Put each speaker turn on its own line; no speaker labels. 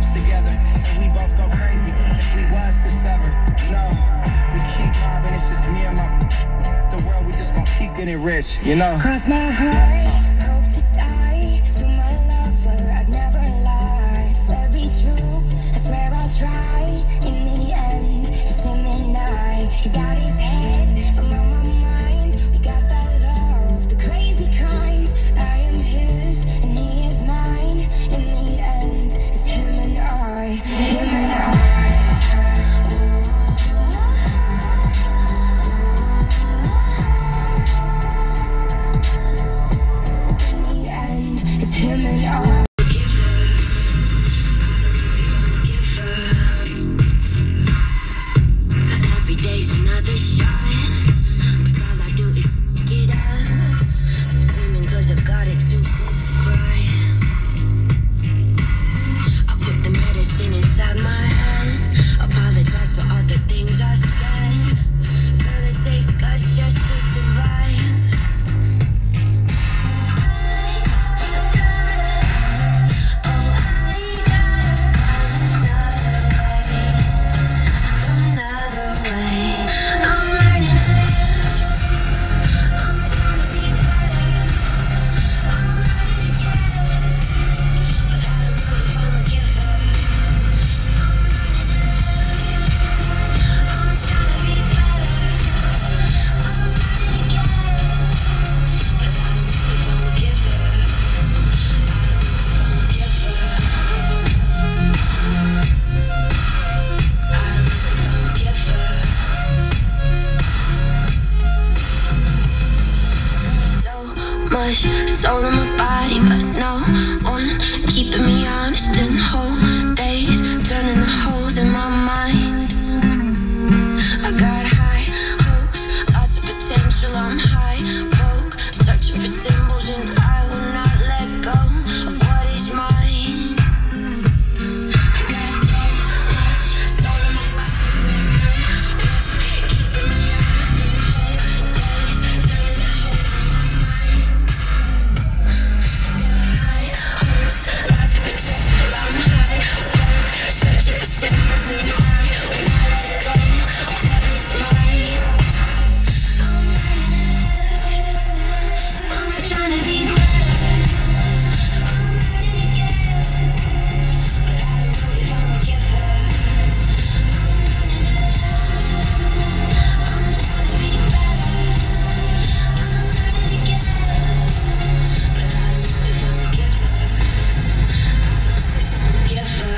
lives together and we both go crazy if we was to sever. No, we keep mobbing, it's just me and my the world, we just gonna keep getting rich, you know.
Cross my heart. Try in the end, it's him and I. He's out his head.
Much soul in my body, but no one keeping me honest and whole. They